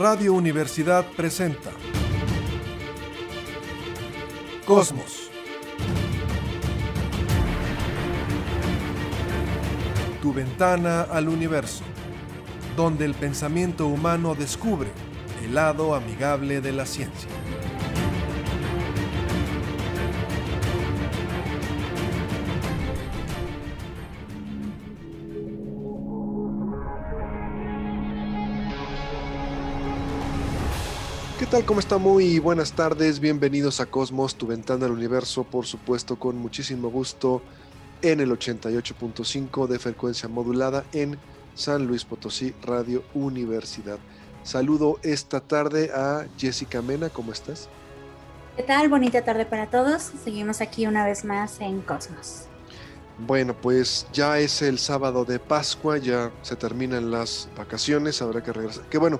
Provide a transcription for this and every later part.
Radio Universidad presenta Cosmos. Tu ventana al universo, donde el pensamiento humano descubre el lado amigable de la ciencia. Tal? ¿Cómo está? Muy buenas tardes. Bienvenidos a Cosmos, tu ventana al universo, por supuesto, con muchísimo gusto en el 88.5 de frecuencia modulada en San Luis Potosí, Radio Universidad. Saludo esta tarde a Jessica Mena, ¿cómo estás? ¿Qué tal? Bonita tarde para todos. Seguimos aquí una vez más en Cosmos. Bueno, pues ya es el sábado de Pascua, ya se terminan las vacaciones, habrá que regresar. Que bueno,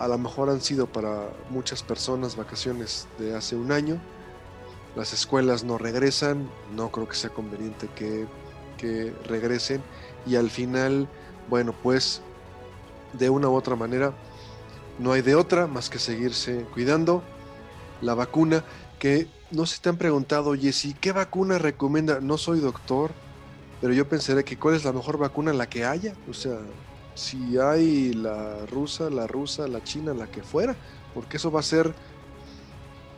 a lo mejor han sido para muchas personas vacaciones de hace un año. Las escuelas no regresan, no creo que sea conveniente que, que regresen. Y al final, bueno, pues de una u otra manera, no hay de otra más que seguirse cuidando. La vacuna, que no se te han preguntado, Jessy, ¿qué vacuna recomienda? No soy doctor, pero yo pensaré que cuál es la mejor vacuna, la que haya. O sea, si hay la rusa, la rusa, la china, la que fuera, porque eso va a ser,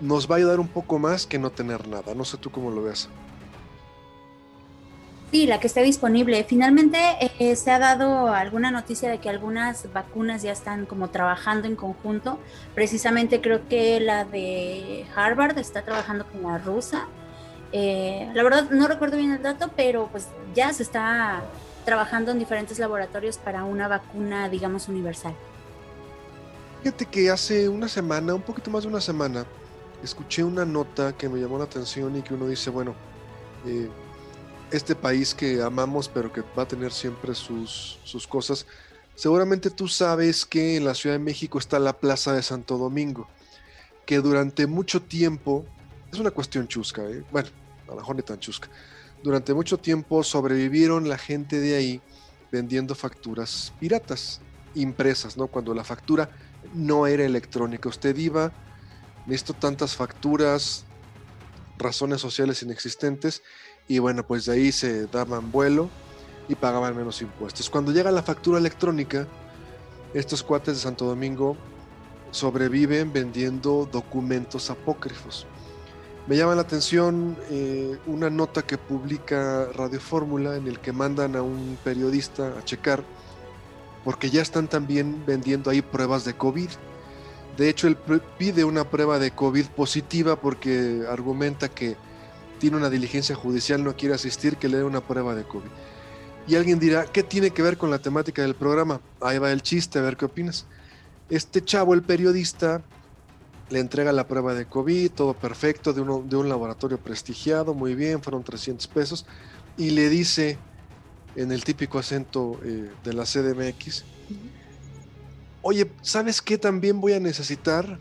nos va a ayudar un poco más que no tener nada. No sé tú cómo lo veas. Sí, la que esté disponible. Finalmente eh, se ha dado alguna noticia de que algunas vacunas ya están como trabajando en conjunto. Precisamente creo que la de Harvard está trabajando con la rusa. Eh, la verdad no recuerdo bien el dato, pero pues ya se está trabajando en diferentes laboratorios para una vacuna, digamos, universal. Fíjate que hace una semana, un poquito más de una semana, escuché una nota que me llamó la atención y que uno dice, bueno, eh, este país que amamos pero que va a tener siempre sus, sus cosas, seguramente tú sabes que en la Ciudad de México está la Plaza de Santo Domingo, que durante mucho tiempo, es una cuestión chusca, ¿eh? bueno, a lo mejor tan chusca, durante mucho tiempo sobrevivieron la gente de ahí vendiendo facturas piratas, impresas, ¿no? Cuando la factura no era electrónica. Usted iba, necesito tantas facturas, razones sociales inexistentes, y bueno, pues de ahí se daban vuelo y pagaban menos impuestos. Cuando llega la factura electrónica, estos cuates de Santo Domingo sobreviven vendiendo documentos apócrifos. Me llama la atención eh, una nota que publica Radio Fórmula en el que mandan a un periodista a checar porque ya están también vendiendo ahí pruebas de COVID. De hecho, él pide una prueba de COVID positiva porque argumenta que tiene una diligencia judicial, no quiere asistir, que le dé una prueba de COVID. Y alguien dirá, ¿qué tiene que ver con la temática del programa? Ahí va el chiste, a ver qué opinas. Este chavo, el periodista, le entrega la prueba de COVID, todo perfecto, de, uno, de un laboratorio prestigiado, muy bien, fueron 300 pesos, y le dice en el típico acento eh, de la CDMX, oye, ¿sabes qué también voy a necesitar?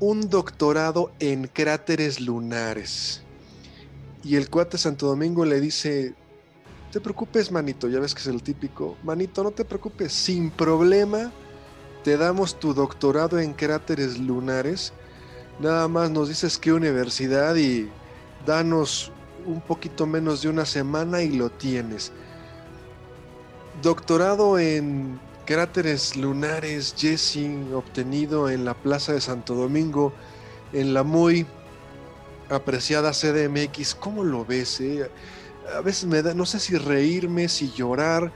Un doctorado en cráteres lunares. Y el cuate Santo Domingo le dice, te preocupes, manito, ya ves que es el típico, manito, no te preocupes, sin problema te damos tu doctorado en cráteres lunares. Nada más nos dices qué universidad y danos un poquito menos de una semana y lo tienes. Doctorado en cráteres lunares, Jesse, obtenido en la Plaza de Santo Domingo, en la muy apreciada CDMX. ¿Cómo lo ves? Eh? A veces me da, no sé si reírme, si llorar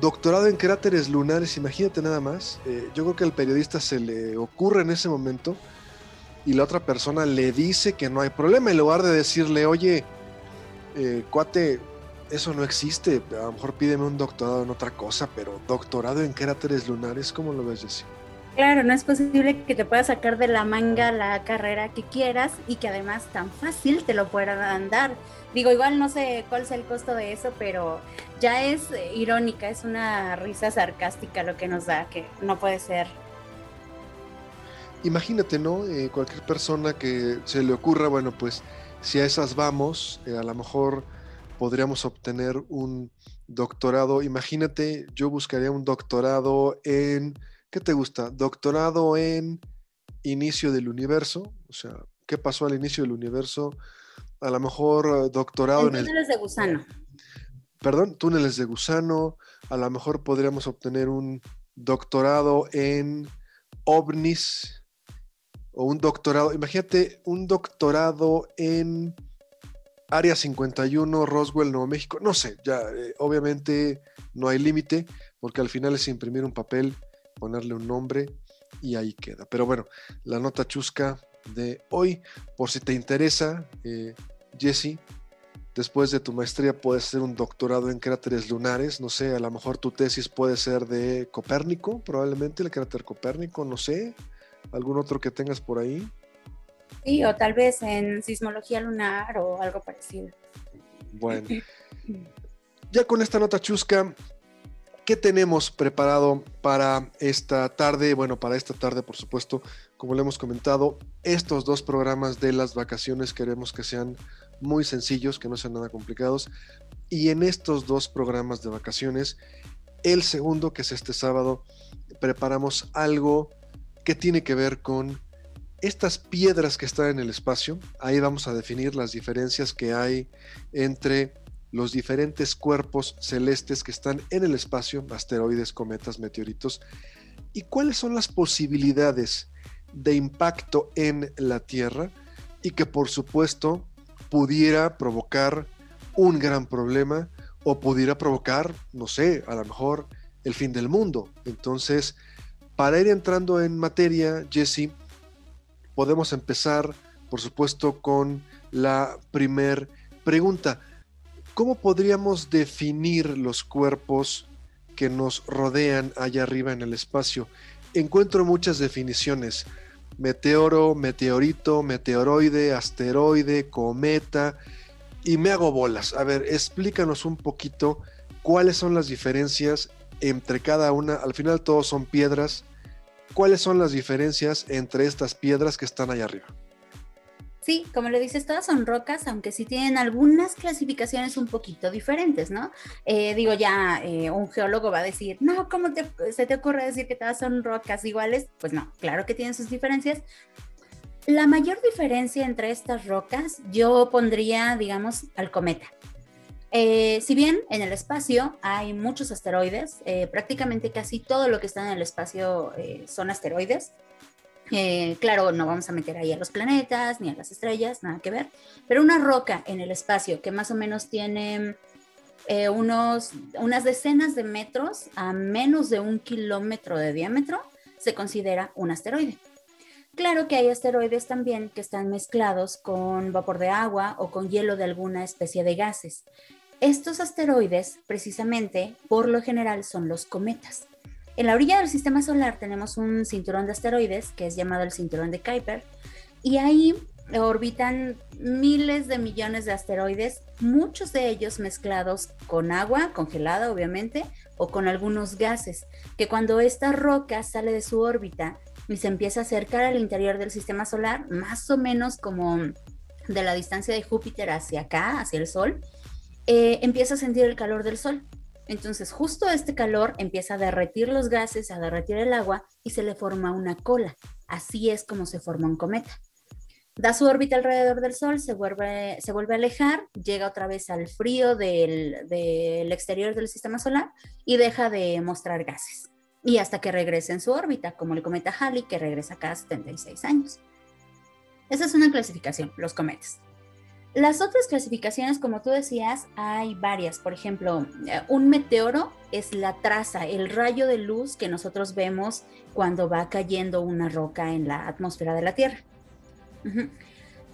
doctorado en cráteres lunares, imagínate nada más. Eh, yo creo que al periodista se le ocurre en ese momento y la otra persona le dice que no hay problema, en lugar de decirle, oye, eh, cuate, eso no existe, a lo mejor pídeme un doctorado en otra cosa, pero doctorado en cráteres lunares, ¿cómo lo ves, Jessy? Claro, no es posible que te puedas sacar de la manga la carrera que quieras y que además tan fácil te lo puedan dar. Digo, igual no sé cuál es el costo de eso, pero ya es irónica, es una risa sarcástica lo que nos da, que no puede ser. Imagínate, ¿no? Eh, cualquier persona que se le ocurra, bueno, pues si a esas vamos, eh, a lo mejor podríamos obtener un doctorado. Imagínate, yo buscaría un doctorado en ¿qué te gusta? ¿Doctorado en inicio del universo? O sea, ¿qué pasó al inicio del universo? A lo mejor eh, doctorado en, en túneles de gusano. Perdón, túneles de gusano. A lo mejor podríamos obtener un doctorado en ovnis o un doctorado, imagínate un doctorado en Área 51, Roswell, Nuevo México, no sé, ya eh, obviamente no hay límite porque al final es imprimir un papel, ponerle un nombre y ahí queda. Pero bueno, la nota chusca de hoy, por si te interesa, eh, Jesse, después de tu maestría puedes hacer un doctorado en cráteres lunares, no sé, a lo mejor tu tesis puede ser de Copérnico, probablemente el cráter Copérnico, no sé, algún otro que tengas por ahí. Sí, o tal vez en sismología lunar o algo parecido. Bueno, ya con esta nota chusca, ¿qué tenemos preparado para esta tarde? Bueno, para esta tarde, por supuesto, como le hemos comentado, estos dos programas de las vacaciones queremos que sean muy sencillos, que no sean nada complicados. Y en estos dos programas de vacaciones, el segundo, que es este sábado, preparamos algo que tiene que ver con estas piedras que están en el espacio, ahí vamos a definir las diferencias que hay entre los diferentes cuerpos celestes que están en el espacio, asteroides, cometas, meteoritos, y cuáles son las posibilidades de impacto en la Tierra y que por supuesto pudiera provocar un gran problema o pudiera provocar, no sé, a lo mejor el fin del mundo. Entonces, para ir entrando en materia, Jesse, podemos empezar, por supuesto, con la primer pregunta. ¿Cómo podríamos definir los cuerpos que nos rodean allá arriba en el espacio? Encuentro muchas definiciones. Meteoro, meteorito, meteoroide, asteroide, cometa. Y me hago bolas. A ver, explícanos un poquito cuáles son las diferencias entre cada una. Al final todos son piedras cuáles son las diferencias entre estas piedras que están allá arriba. Sí, como le dices, todas son rocas, aunque sí tienen algunas clasificaciones un poquito diferentes, ¿no? Eh, digo, ya eh, un geólogo va a decir, no, ¿cómo se te ocurre decir que todas son rocas iguales? Pues no, claro que tienen sus diferencias. La mayor diferencia entre estas rocas yo pondría, digamos, al cometa. Eh, si bien en el espacio hay muchos asteroides, eh, prácticamente casi todo lo que está en el espacio eh, son asteroides. Claro, no vamos a meter ahí a los planetas ni a las estrellas, nada que ver, pero una roca en el espacio que más o menos tiene unos, unas decenas de metros a menos de un kilómetro de diámetro, se considera un asteroide. Claro que hay asteroides también que están mezclados con vapor de agua o con hielo de alguna especie de gases. Estos asteroides, precisamente, por lo general son los cometas. En la orilla del sistema solar tenemos un cinturón de asteroides que es llamado el cinturón de Kuiper y ahí orbitan miles de millones de asteroides, muchos de ellos mezclados con agua congelada, obviamente, o con algunos gases, que cuando esta roca sale de su órbita y se empieza a acercar al interior del sistema solar, más o menos como de la distancia de Júpiter hacia acá, hacia el Sol, eh, empieza a sentir el calor del sol. Entonces, justo este calor empieza a derretir los gases, a derretir el agua y se le forma una cola. Así es como se forma un cometa. Da su órbita alrededor del Sol, se vuelve, se vuelve a alejar, llega otra vez al frío del, del exterior del sistema solar y deja de mostrar gases. Y hasta que regrese en su órbita, como el cometa Halley, que regresa cada 76 años. Esa es una clasificación, los cometas. Las otras clasificaciones, como tú decías, hay varias. Por ejemplo, eh, un meteoro es la traza, el rayo de luz que nosotros vemos cuando va cayendo una roca en la atmósfera de la Tierra.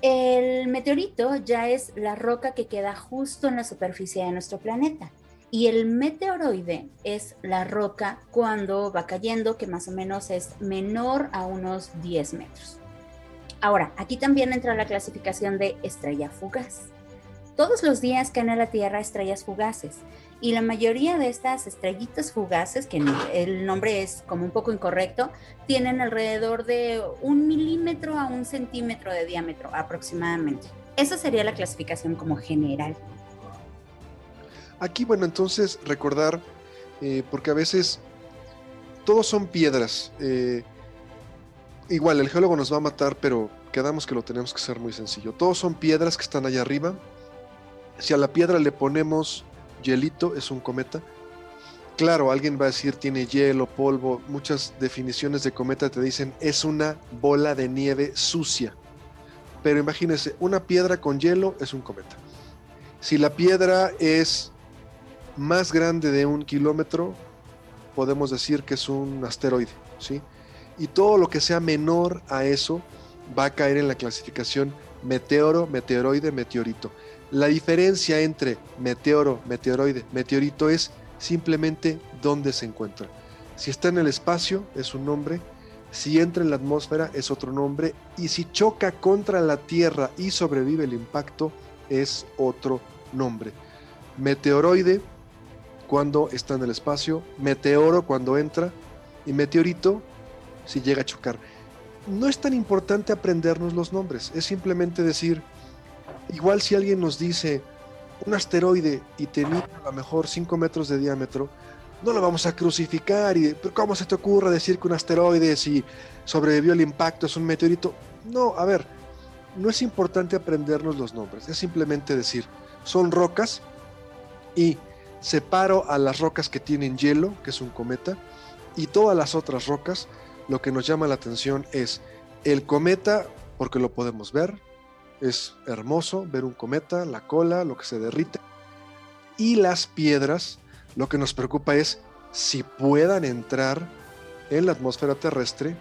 El meteorito ya es la roca que queda justo en la superficie de nuestro planeta. Y el meteoroide es la roca cuando va cayendo, que más o menos es menor a unos 10 metros. Ahora, aquí también entra la clasificación de estrella fugaz. Todos los días caen a la Tierra estrellas fugaces y la mayoría de estas estrellitas fugaces, que el nombre es como un poco incorrecto, tienen alrededor de un milímetro a un centímetro de diámetro aproximadamente. Esa sería la clasificación como general. Aquí, bueno, entonces recordar, eh, porque a veces todos son piedras. Eh, igual, el geólogo nos va a matar, pero quedamos que lo tenemos que hacer muy sencillo. Todos son piedras que están allá arriba. Si a la piedra le ponemos hielito, es un cometa. Claro, alguien va a decir tiene hielo, polvo. Muchas definiciones de cometa te dicen es una bola de nieve sucia. Pero imagínense, una piedra con hielo es un cometa. Si la piedra es más grande de un kilómetro, podemos decir que es un asteroide, ¿sí? Y todo lo que sea menor a eso va a caer en la clasificación meteoro, meteoroide, meteorito. La diferencia entre meteoro, meteoroide, meteorito es simplemente dónde se encuentra. Si está en el espacio es un nombre, si entra en la atmósfera es otro nombre y si choca contra la Tierra y sobrevive el impacto es otro nombre. Meteoroide cuando está en el espacio, meteoro cuando entra y meteorito si llega a chocar. No es tan importante aprendernos los nombres, es simplemente decir, igual si alguien nos dice un asteroide y tenía a lo mejor 5 metros de diámetro, no lo vamos a crucificar y ¿cómo se te ocurre decir que un asteroide si sobrevivió el impacto es un meteorito? No, a ver, no es importante aprendernos los nombres, es simplemente decir, son rocas y separo a las rocas que tienen hielo, que es un cometa, y todas las otras rocas, lo que nos llama la atención es el cometa, porque lo podemos ver, es hermoso ver un cometa, la cola, lo que se derrite, y las piedras, lo que nos preocupa es si puedan entrar en la atmósfera terrestre,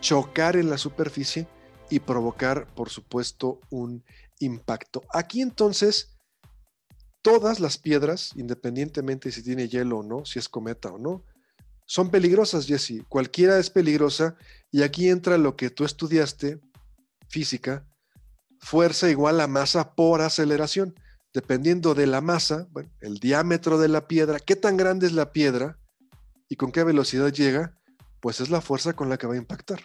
chocar en la superficie y provocar, por supuesto, un impacto. Aquí entonces todas las piedras, independientemente si tiene hielo o no, si es cometa o no, son peligrosas, Jesse. Cualquiera es peligrosa y aquí entra lo que tú estudiaste, física, fuerza igual a masa por aceleración. Dependiendo de la masa, el diámetro de la piedra, qué tan grande es la piedra y con qué velocidad llega, pues es la fuerza con la que va a impactar.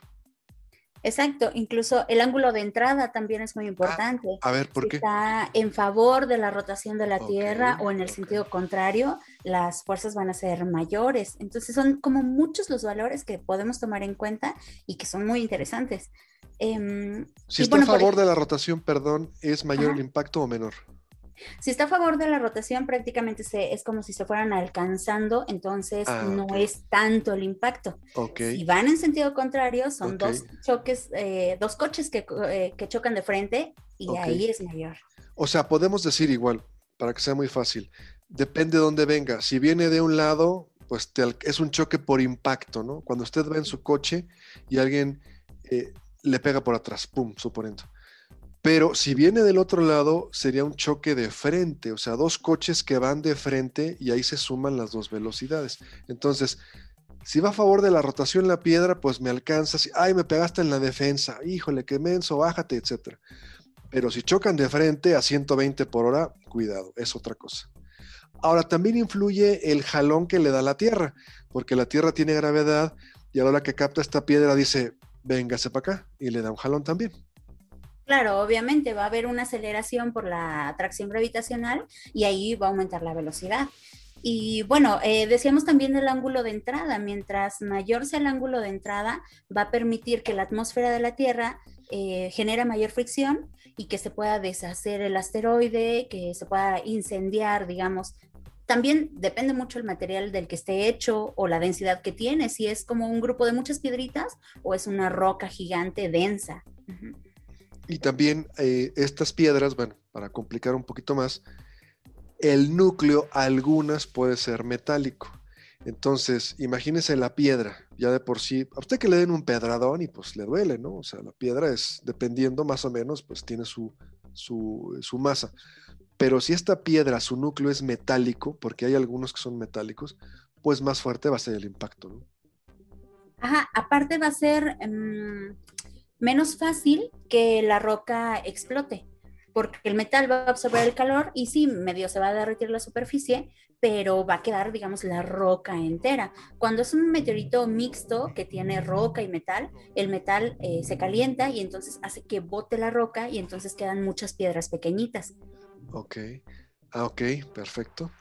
Exacto, incluso el ángulo de entrada también es muy ah, importante. a ver, ¿por qué? Está en favor de la rotación de la Tierra o en el sentido contrario, las fuerzas van a ser mayores. Entonces son como muchos los valores que podemos tomar en cuenta y que son muy interesantes. Em, si está a favor de la rotación, perdón, ¿es mayor el impacto o menor? Si está a favor de la rotación, prácticamente se, es como si se fueran alcanzando, entonces ah, no es tanto el impacto. Si van en sentido contrario, son dos choques, eh, dos coches que, eh, que, chocan de frente y ahí es mayor. O sea, podemos decir igual, para que sea muy fácil, depende de dónde venga. Si viene de un lado, pues es un choque por impacto, ¿no? Cuando usted va en su coche y alguien eh, le pega por atrás, pum, suponiendo. Pero si viene del otro lado, sería un choque de frente, o sea, dos coches que van de frente y ahí se suman las dos velocidades. Entonces, si va a favor de la rotación la piedra, pues me alcanza. Ay, me pegaste en la defensa, híjole, qué menso, bájate, etc. Pero si chocan de frente a 120 por hora, cuidado, es otra cosa. Ahora, también influye el jalón que le da la Tierra, porque la Tierra tiene gravedad y a la hora que capta esta piedra dice, véngase para acá, y le da un jalón también. Claro, obviamente va a haber una aceleración por la atracción gravitacional y ahí va a aumentar la velocidad. Y bueno, eh, decíamos también del ángulo de entrada. Mientras mayor sea el ángulo de entrada, va a permitir que la atmósfera de la Tierra eh, genere mayor fricción y que se pueda deshacer el asteroide, que se pueda incendiar, digamos. También depende mucho el material del que esté hecho o la densidad que tiene, si es como un grupo de muchas piedritas o es una roca gigante densa. Y también eh, estas piedras, bueno, para complicar un poquito más, el núcleo, algunas puede ser metálico. Entonces, imagínese la piedra, ya de por sí, a usted que le den un pedradón y pues le duele, ¿no? O sea, la piedra es, dependiendo más o menos, pues tiene su, su, su masa. Pero si esta piedra, su núcleo es metálico, porque hay algunos que son metálicos, pues más fuerte va a ser el impacto, ¿no? Ajá, aparte va a ser, em, menos fácil que la roca explote, porque el metal va a absorber el calor y sí, medio se va a derretir la superficie, pero va a quedar, digamos, la roca entera. Cuando es un meteorito mixto que tiene roca y metal, el metal eh, se calienta y entonces hace que bote la roca y entonces quedan muchas piedras pequeñitas. Ok, ah, ok, perfecto.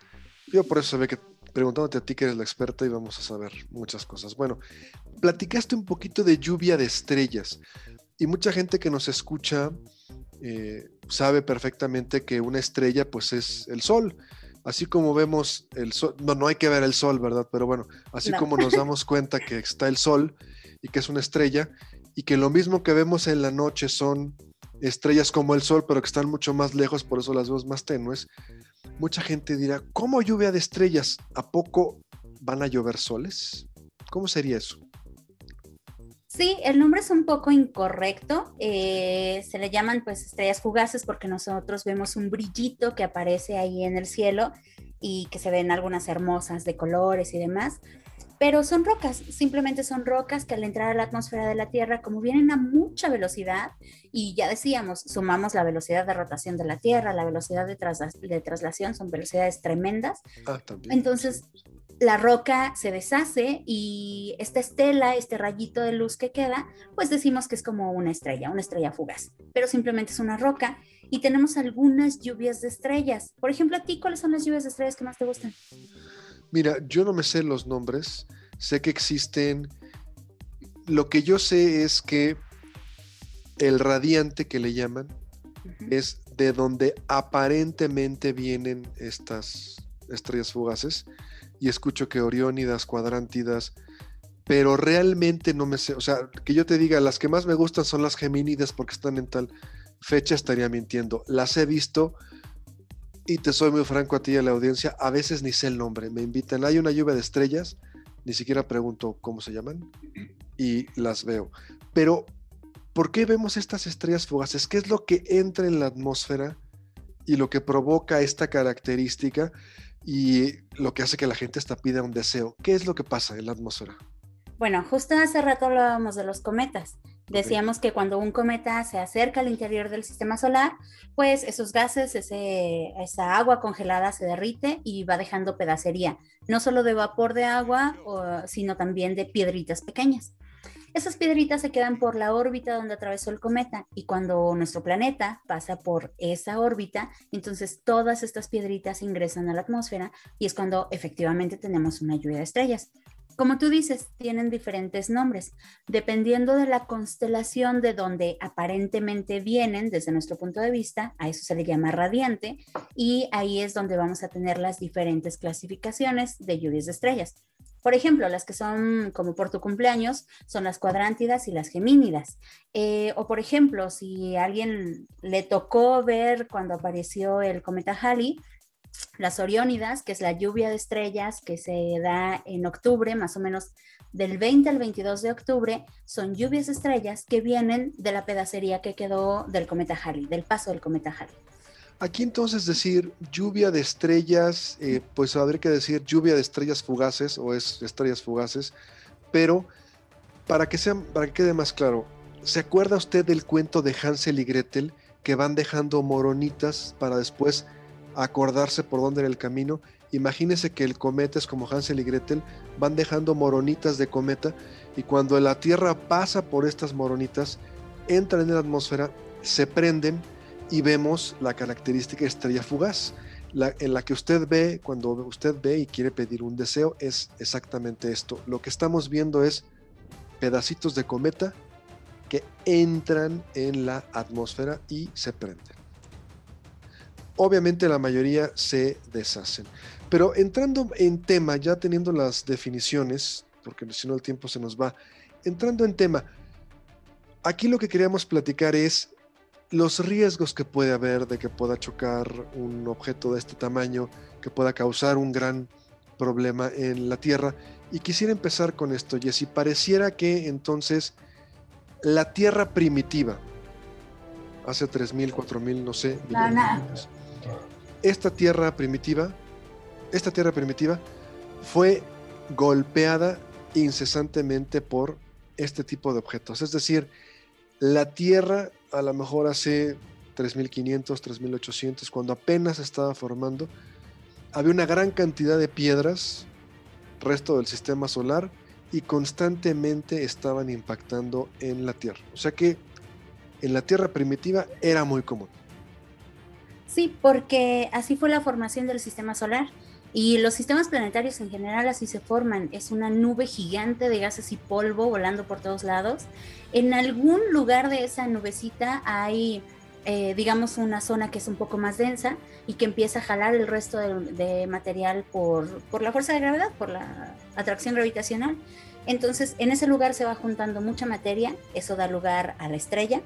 Yo por eso se ve que preguntándote a ti que eres la experta y vamos a saber muchas cosas. Bueno, platicaste un poquito de lluvia de estrellas y mucha gente que nos escucha eh, sabe perfectamente que una estrella pues es el sol. Así como vemos el sol, no, no hay que ver el sol, ¿verdad? Pero bueno, así como nos damos cuenta que está el sol y que es una estrella y que lo mismo que vemos en la noche son estrellas como el sol, pero que están mucho más lejos, por eso las vemos más tenues, mucha gente dirá, ¿cómo lluvia de estrellas? ¿A poco van a llover soles? ¿Cómo sería eso? Sí, el nombre es un poco incorrecto. Eh, se le llaman pues estrellas fugaces porque nosotros vemos un brillito que aparece ahí en el cielo y que se ven algunas hermosas de colores y demás. Pero son rocas, simplemente son rocas que al entrar a la atmósfera de la Tierra, como vienen a mucha velocidad, y ya decíamos, sumamos la velocidad de rotación de la Tierra, la velocidad de, de traslación, son velocidades tremendas. Ah, Entonces, la roca se deshace y esta estela, este rayito de luz que queda, pues decimos que es como una estrella, una estrella fugaz, pero simplemente es una roca y tenemos algunas lluvias de estrellas. Por ejemplo, a ti, ¿cuáles son las lluvias de estrellas que más te gustan? Mira, yo no me sé los nombres, sé que existen. Lo que yo sé es que el radiante que le llaman es de donde aparentemente vienen estas estrellas fugaces y escucho que Oriónidas, Cuadrántidas, pero realmente no me sé, o sea, que yo te diga, las que más me gustan son las Gemínidas porque están en tal fecha, estaría mintiendo. Las he visto, y te soy muy franco a ti y a la audiencia, a veces ni sé el nombre. Me invitan, hay una lluvia de estrellas, ni siquiera pregunto cómo se llaman y las veo. Pero, ¿por qué vemos estas estrellas fugaces? ¿Qué es lo que entra en la atmósfera y lo que provoca esta característica y lo que hace que la gente hasta pida un deseo? ¿Qué es lo que pasa en la atmósfera? Bueno, justo hace rato hablábamos de los cometas. Decíamos que cuando un cometa se acerca al interior del sistema solar, pues esos gases, esa agua congelada se derrite y va dejando pedacería, no solo de vapor de agua, sino también de piedritas pequeñas. Esas piedritas se quedan por la órbita donde atravesó el cometa y cuando nuestro planeta pasa por esa órbita, entonces todas estas piedritas ingresan a la atmósfera y es cuando efectivamente tenemos una lluvia de estrellas. Como tú dices, tienen diferentes nombres, dependiendo de la constelación de donde aparentemente vienen desde nuestro punto de vista, a eso se le llama radiante, y ahí es donde vamos a tener las diferentes clasificaciones de lluvias de estrellas. Por ejemplo, las que son como por tu cumpleaños son las cuadrántidas y las gemínidas. Eh, o por ejemplo, si a alguien le tocó ver cuando apareció el cometa Halley, las Oriónidas, que es la lluvia de estrellas que se da en octubre, más o menos del 20 al 22 de octubre, son lluvias de estrellas que vienen de la pedacería que quedó del cometa Halley, del paso del cometa Halley. Aquí entonces decir lluvia de estrellas, eh, pues habría que decir lluvia de estrellas fugaces o es estrellas fugaces, pero para que, sea, para que quede más claro, ¿se acuerda usted del cuento de Hansel y Gretel que van dejando moronitas para después acordarse por dónde era el camino. Imagínese que el cometa es como Hansel y Gretel, van dejando moronitas de cometa y cuando la Tierra pasa por estas moronitas, entran en la atmósfera, se prenden y vemos la característica estrella fugaz. En la que usted ve, cuando usted ve y quiere pedir un deseo, es exactamente esto. Lo que estamos viendo es pedacitos de cometa que entran en la atmósfera y se prenden obviamente la mayoría se deshacen. Pero entrando en tema, ya teniendo las definiciones, porque si no el tiempo se nos va, entrando en tema, aquí lo que queríamos platicar es los riesgos que puede haber de que pueda chocar un objeto de este tamaño, que pueda causar un gran problema en la Tierra. Y quisiera empezar con esto, Jessy. Pareciera que entonces la Tierra primitiva, hace 3.000, 4.000, no sé, esta tierra primitiva, esta tierra primitiva fue golpeada incesantemente por este tipo de objetos. Es decir, la tierra a lo mejor hace 3500, 3800, cuando apenas estaba formando, había una gran cantidad de piedras, resto del sistema solar, y constantemente estaban impactando en la Tierra. O sea que en la Tierra primitiva era muy común. Sí, porque así fue la formación del sistema solar. Y los sistemas planetarios en general así se forman. Es una nube gigante de gases y polvo volando por todos lados. En algún lugar de esa nubecita hay, eh, digamos, una zona que es un poco más densa y que empieza a jalar el resto de, material por, por, la fuerza de gravedad, por la atracción gravitacional. Entonces, en ese lugar se va juntando mucha materia, eso da lugar a la estrella,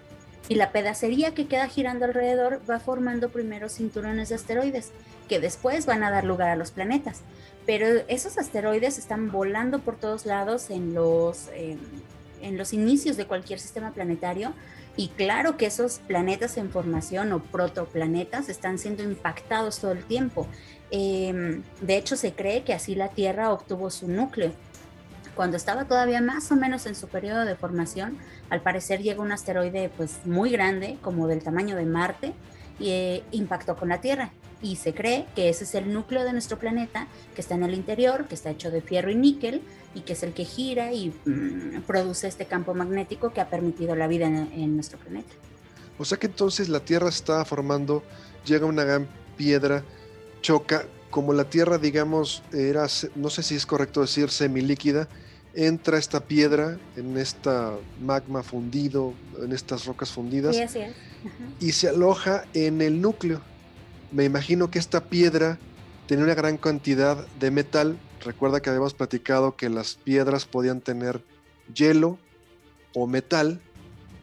y la pedacería que queda girando alrededor va formando primero cinturones de asteroides, que después van a dar lugar a los planetas. Pero esos asteroides están volando por todos lados en los, en los inicios de cualquier sistema planetario. Y claro que esos planetas en formación o protoplanetas están siendo impactados todo el tiempo. Em, de hecho, se cree que así la Tierra obtuvo su núcleo cuando estaba todavía más o menos en su periodo de formación, al parecer llegó un asteroide pues muy grande, como del tamaño de Marte, y eh, impactó con la Tierra. Y se cree que ese es el núcleo de nuestro planeta, que está en el interior, que está hecho de fierro y níquel, y que es el que gira y mm, produce este campo magnético que ha permitido la vida en, en nuestro planeta. O sea que entonces la Tierra está formando, llega una gran piedra, choca, como la Tierra, digamos, era, no sé si es correcto decir, semilíquida, entra esta piedra en esta magma fundido, en estas rocas fundidas, y se aloja en el núcleo. Me imagino que esta piedra tiene una gran cantidad de metal. Recuerda que habíamos platicado que las piedras podían tener hielo o metal,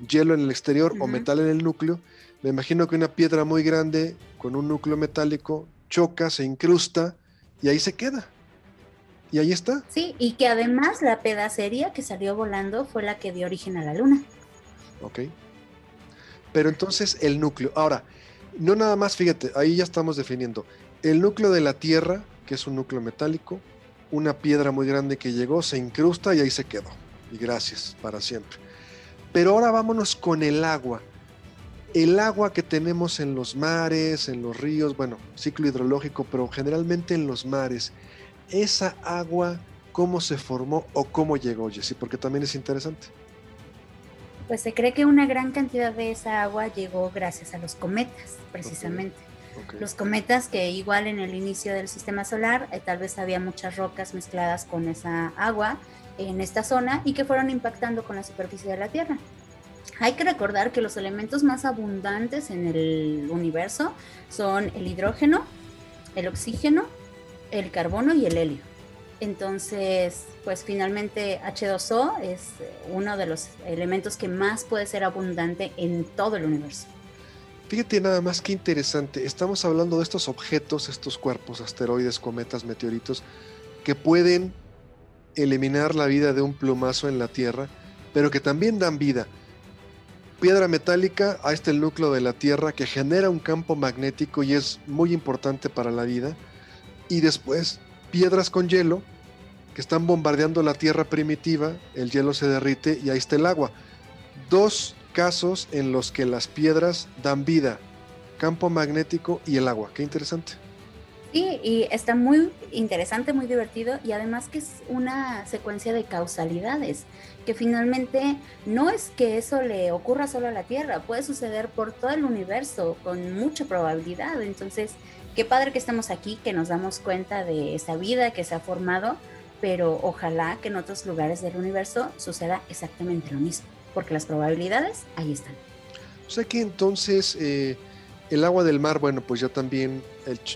hielo en el exterior o metal en el núcleo. Me imagino que una piedra muy grande con un núcleo metálico choca, se incrusta y ahí se queda. Y ahí está. Sí, y que además la pedacería que salió volando fue la que dio origen a la luna. Ok. Pero entonces el núcleo. Ahora, no nada más, fíjate, ahí ya estamos definiendo. El núcleo de la Tierra, que es un núcleo metálico, una piedra muy grande que llegó, se incrusta y ahí se quedó. Y gracias, para siempre. Pero ahora vámonos con el agua. El agua que tenemos en los mares, en los ríos, bueno, ciclo hidrológico, pero generalmente en los mares esa agua, cómo se formó o cómo llegó, Jessy, porque también es interesante. Pues se cree que una gran cantidad de esa agua llegó gracias a los cometas, precisamente. Los cometas que igual en el inicio del sistema solar eh, tal vez había muchas rocas mezcladas con esa agua en esta zona y que fueron impactando con la superficie de la Tierra. Hay que recordar que los elementos más abundantes en el universo son el hidrógeno, el oxígeno el carbono y el helio. Entonces, pues finalmente H2O es uno de los elementos que más puede ser abundante en todo el universo. Fíjate nada más que interesante, estamos hablando de estos objetos, estos cuerpos, asteroides, cometas, meteoritos, que pueden eliminar la vida de un plumazo en la Tierra, pero que también dan vida. Piedra metálica, a este núcleo de la Tierra que genera un campo magnético y es muy importante para la vida y después piedras con hielo que están bombardeando la tierra primitiva, el hielo se derrite y ahí está el agua. Dos casos en los que las piedras dan vida, campo magnético y el agua. Qué interesante. Sí, y está muy interesante, muy divertido y además que es una secuencia de causalidades, que finalmente no es que eso le ocurra solo a la Tierra, puede suceder por todo el universo con mucha probabilidad. Entonces, qué padre que estamos aquí, que nos damos cuenta de esa vida que se ha formado, pero ojalá que en otros lugares del universo suceda exactamente lo mismo, porque las probabilidades ahí están. O sea que entonces eh, el agua del mar, bueno, pues ya también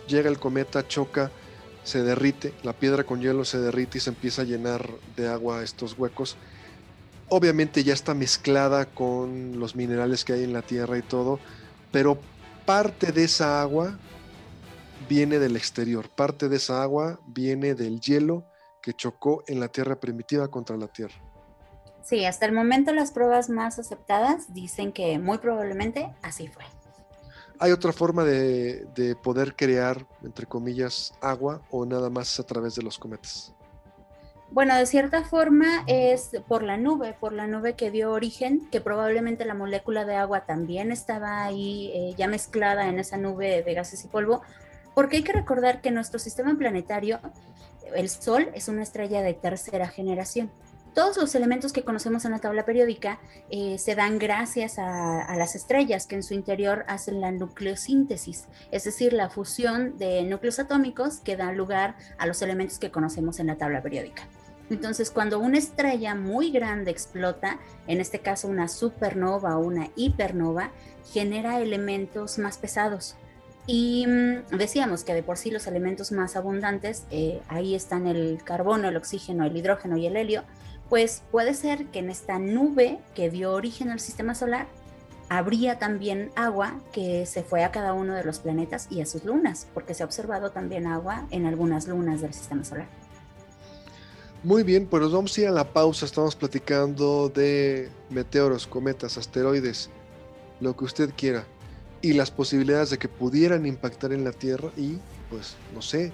llega el cometa, choca, se derrite, la piedra con hielo se derrite y se empieza a llenar de agua estos huecos. Obviamente ya está mezclada con los minerales que hay en la tierra y todo, pero parte de esa agua viene del exterior, parte de esa agua viene del hielo que chocó en la Tierra primitiva contra la Tierra. Sí, hasta el momento las pruebas más aceptadas dicen que muy probablemente así fue. ¿Hay otra forma de, poder crear, entre comillas, agua o nada más a través de los cometas? Bueno, de cierta forma es por la nube, por la nube que dio origen, que probablemente la molécula de agua también estaba ahí eh, ya mezclada en esa nube de gases y polvo, porque hay que recordar que nuestro sistema planetario, el Sol, es una estrella de tercera generación. todos los elementos que conocemos en la tabla periódica eh, se dan gracias a, las estrellas que en su interior hacen la nucleosíntesis, es decir, la fusión de núcleos atómicos que dan lugar a los elementos que conocemos en la tabla periódica. Entonces, cuando una estrella muy grande explota, en este caso una supernova o una hipernova, genera elementos más pesados. Y mm, decíamos que de por sí los elementos más abundantes, eh, ahí están el carbono, el oxígeno, el hidrógeno y el helio, pues puede ser que en esta nube que dio origen al sistema solar habría también agua que se fue a cada uno de los planetas y a sus lunas, porque se ha observado también agua en algunas lunas del sistema solar. Muy bien, pues nos vamos a ir a la pausa. Estamos platicando de meteoros, cometas, asteroides, lo que usted quiera, y las posibilidades de que pudieran impactar en la Tierra y, pues, no sé,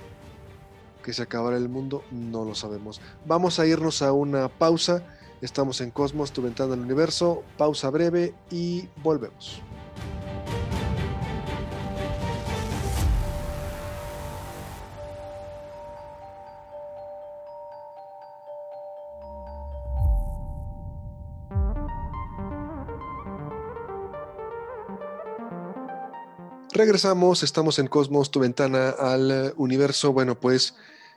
que se acabara el mundo, no lo sabemos. Vamos a irnos a una pausa. Estamos en Cosmos, tu ventana al universo. Pausa breve y volvemos. Regresamos, estamos en Cosmos, tu ventana al universo. Bueno, pues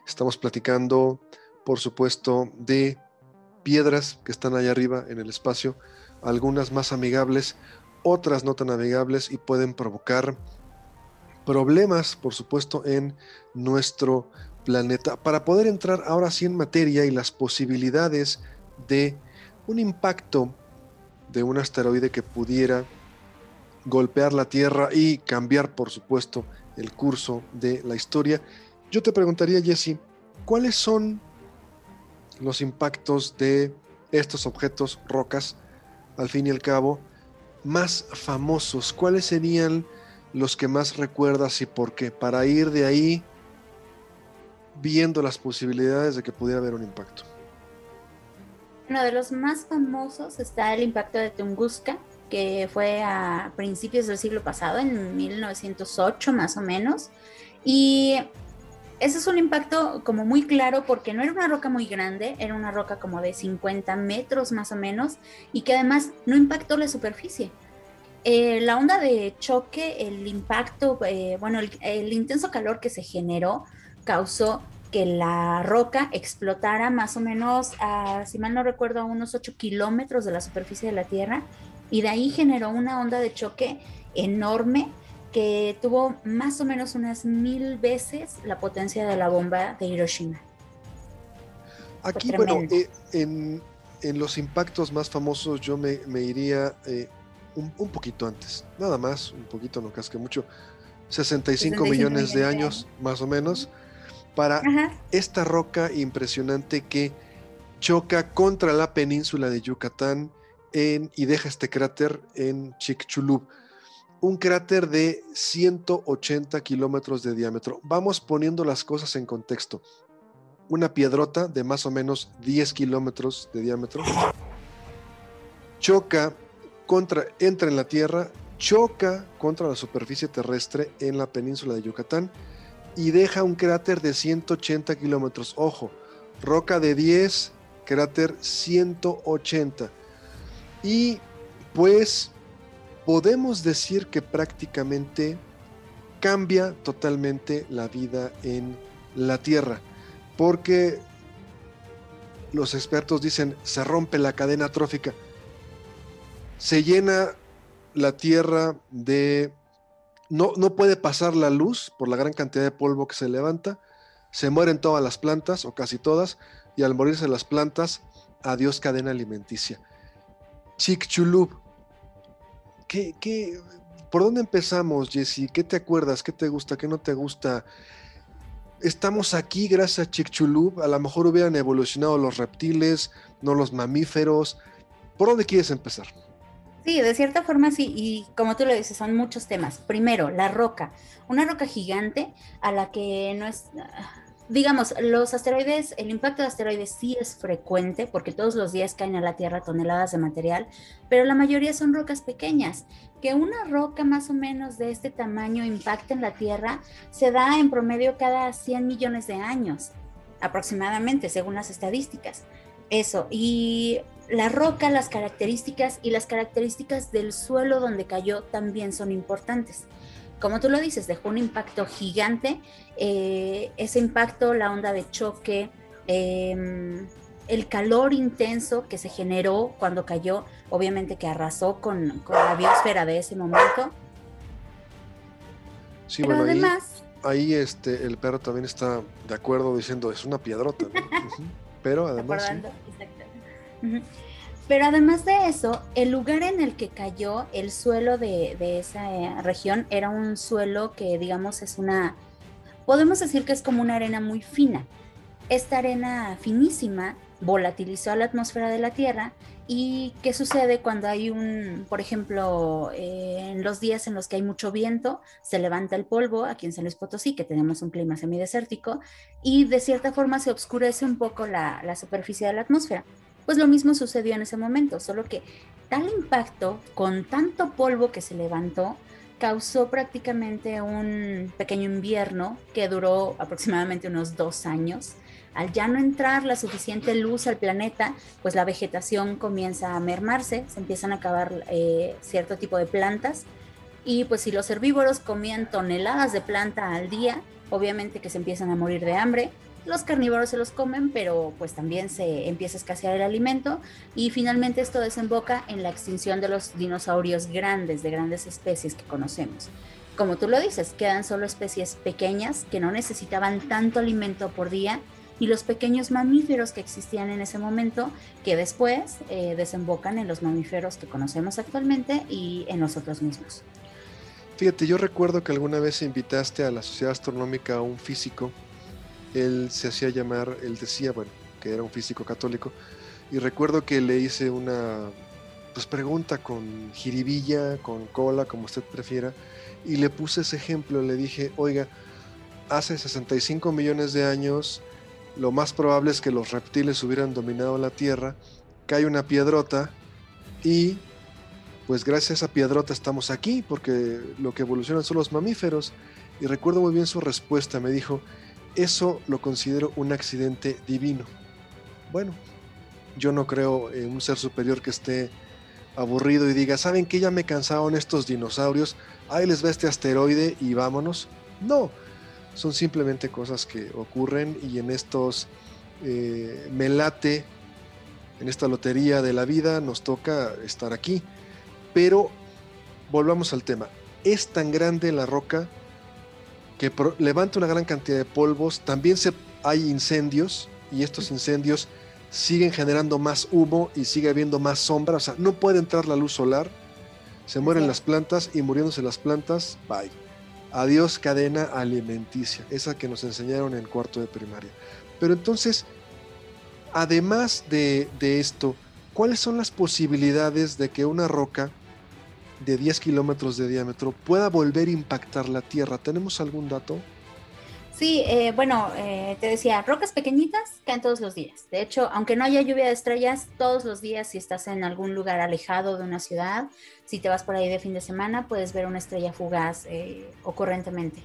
Estamos platicando, por supuesto, de piedras que están allá arriba en el espacio, algunas más amigables, otras no tan amigables y pueden provocar problemas, por supuesto, en nuestro planeta. Para poder entrar ahora sí en materia y las posibilidades de un impacto de un asteroide que pudiera golpear la Tierra y cambiar, por supuesto, el curso de la historia, yo te preguntaría, Jesse, ¿cuáles son los impactos de estos objetos, rocas, al fin y al cabo, más famosos? ¿Cuáles serían los que más recuerdas y por qué? Para ir de ahí viendo las posibilidades de que pudiera haber un impacto. Uno de los más famosos está el impacto de Tunguska, que fue a principios del siglo pasado, en 1908 más o menos. Y ese es un impacto como muy claro porque no era una roca muy grande, era una roca como de 50 metros más o menos y que además no impactó la superficie. Eh, la onda de choque, el impacto, eh, bueno, el, intenso calor que se generó causó que la roca explotara más o menos, a, si mal no recuerdo, a unos 8 kilómetros de la superficie de la Tierra y de ahí generó una onda de choque enorme que tuvo más o menos unas mil veces la potencia de la bomba de Hiroshima. Aquí, bueno, eh, en, los impactos más famosos yo me, iría eh, un, poquito antes, nada más, un poquito, no casque mucho, 65, millones, de años, más o menos, para esta roca impresionante que choca contra la península de Yucatán en, y deja este cráter en Chicxulub un cráter de 180 kilómetros de diámetro. Vamos poniendo las cosas en contexto. Una piedrota de más o menos 10 kilómetros de diámetro choca contra, entra en la Tierra, choca contra la superficie terrestre en la península de Yucatán y deja un cráter de 180 kilómetros. Ojo, roca de 10, cráter 180. Y pues podemos decir que prácticamente cambia totalmente la vida en la Tierra, porque los expertos dicen se rompe la cadena trófica, se llena la Tierra de... No, no puede pasar la luz por la gran cantidad de polvo que se levanta, se mueren todas las plantas o casi todas, y al morirse las plantas, adiós cadena alimenticia. Chicxulub, ¿Qué, por dónde empezamos, Jesse? ¿Qué te acuerdas? ¿Qué te gusta? ¿Qué no te gusta? Estamos aquí gracias a Chicxulub. A lo mejor hubieran evolucionado los reptiles, no los mamíferos. ¿Por dónde quieres empezar? Sí, de cierta forma sí, y como tú lo dices, son muchos temas. Primero, la roca, una roca gigante a la que no es, digamos, los asteroides, el impacto de asteroides sí es frecuente porque todos los días caen a la Tierra toneladas de material, pero la mayoría son rocas pequeñas. Que una roca más o menos de este tamaño impacte en la Tierra se da en promedio cada 100 millones de años, aproximadamente, según las estadísticas. Eso, y la roca, las características y las características del suelo donde cayó también son importantes. Como tú lo dices, dejó un impacto gigante. Eh, ese impacto, la onda de choque, em, el calor intenso que se generó cuando cayó, obviamente que arrasó con, la biosfera de ese momento. Sí, Pero bueno, además, ahí, este, el perro también está de acuerdo diciendo, es una piedrota. Pero además... Pero además de eso, el lugar en el que cayó el suelo de, esa eh, región era un suelo que, digamos, es una, podemos decir que es como una arena muy fina. Esta arena finísima volatilizó a la atmósfera de la Tierra y qué sucede cuando hay un, por ejemplo, eh, en los días en los que hay mucho viento, se levanta el polvo aquí en San Luis Potosí, que tenemos un clima semidesértico, y de cierta forma se oscurece un poco la superficie de la atmósfera. Pues lo mismo sucedió en ese momento, solo que tal impacto con tanto polvo que se levantó causó prácticamente un pequeño invierno que duró aproximadamente unos dos años al ya no entrar la suficiente luz al planeta, pues la vegetación comienza a mermarse, se empiezan a acabar eh, cierto tipo de plantas y pues si los herbívoros comían toneladas de planta al día, obviamente que se empiezan a morir de hambre. Los carnívoros se los comen, pero pues también se empieza a escasear el alimento y finalmente esto desemboca en la extinción de los dinosaurios grandes, de grandes especies que conocemos. Como tú lo dices, quedan solo especies pequeñas que no necesitaban tanto alimento por día y los pequeños mamíferos que existían en ese momento, que después eh, desembocan en los mamíferos que conocemos actualmente y en nosotros mismos. Fíjate, yo recuerdo que alguna vez invitaste a la Sociedad Astronómica a un físico. Él se hacía llamar, él decía, bueno, que era un físico católico. Y recuerdo que le hice una pues, pregunta con jiribilla, con cola, como usted prefiera. Y le puse ese ejemplo. Le dije, oiga, hace 65 millones de años lo más probable es que los reptiles hubieran dominado la Tierra, cae una piedrota y pues gracias a esa piedrota estamos aquí, porque lo que evolucionan son los mamíferos. Y recuerdo muy bien su respuesta, me dijo, eso lo considero un accidente divino. Bueno, yo no creo en un ser superior que esté aburrido y diga, ¿saben que ya me cansaron estos dinosaurios? Ahí les va este asteroide y vámonos. No, son simplemente cosas que ocurren y en estos eh, me late, en esta lotería de la vida nos toca estar aquí. Pero volvamos al tema. Es tan grande la roca que levanta una gran cantidad de polvos. También se, hay incendios y estos incendios siguen generando más humo y sigue habiendo más sombra. O sea, no puede entrar la luz solar. Se mueren las plantas y muriéndose las plantas, bye. Adiós cadena alimenticia, esa que nos enseñaron en cuarto de primaria. Pero entonces, además de, esto, ¿cuáles son las posibilidades de que una roca de 10 kilómetros de diámetro pueda volver a impactar la Tierra? ¿Tenemos algún dato? Sí, eh, bueno, eh, te decía, rocas pequeñitas caen todos los días. De hecho, aunque no haya lluvia de estrellas, todos los días si estás en algún lugar alejado de una ciudad, si te vas por ahí de fin de semana, puedes ver una estrella fugaz eh, ocurrentemente.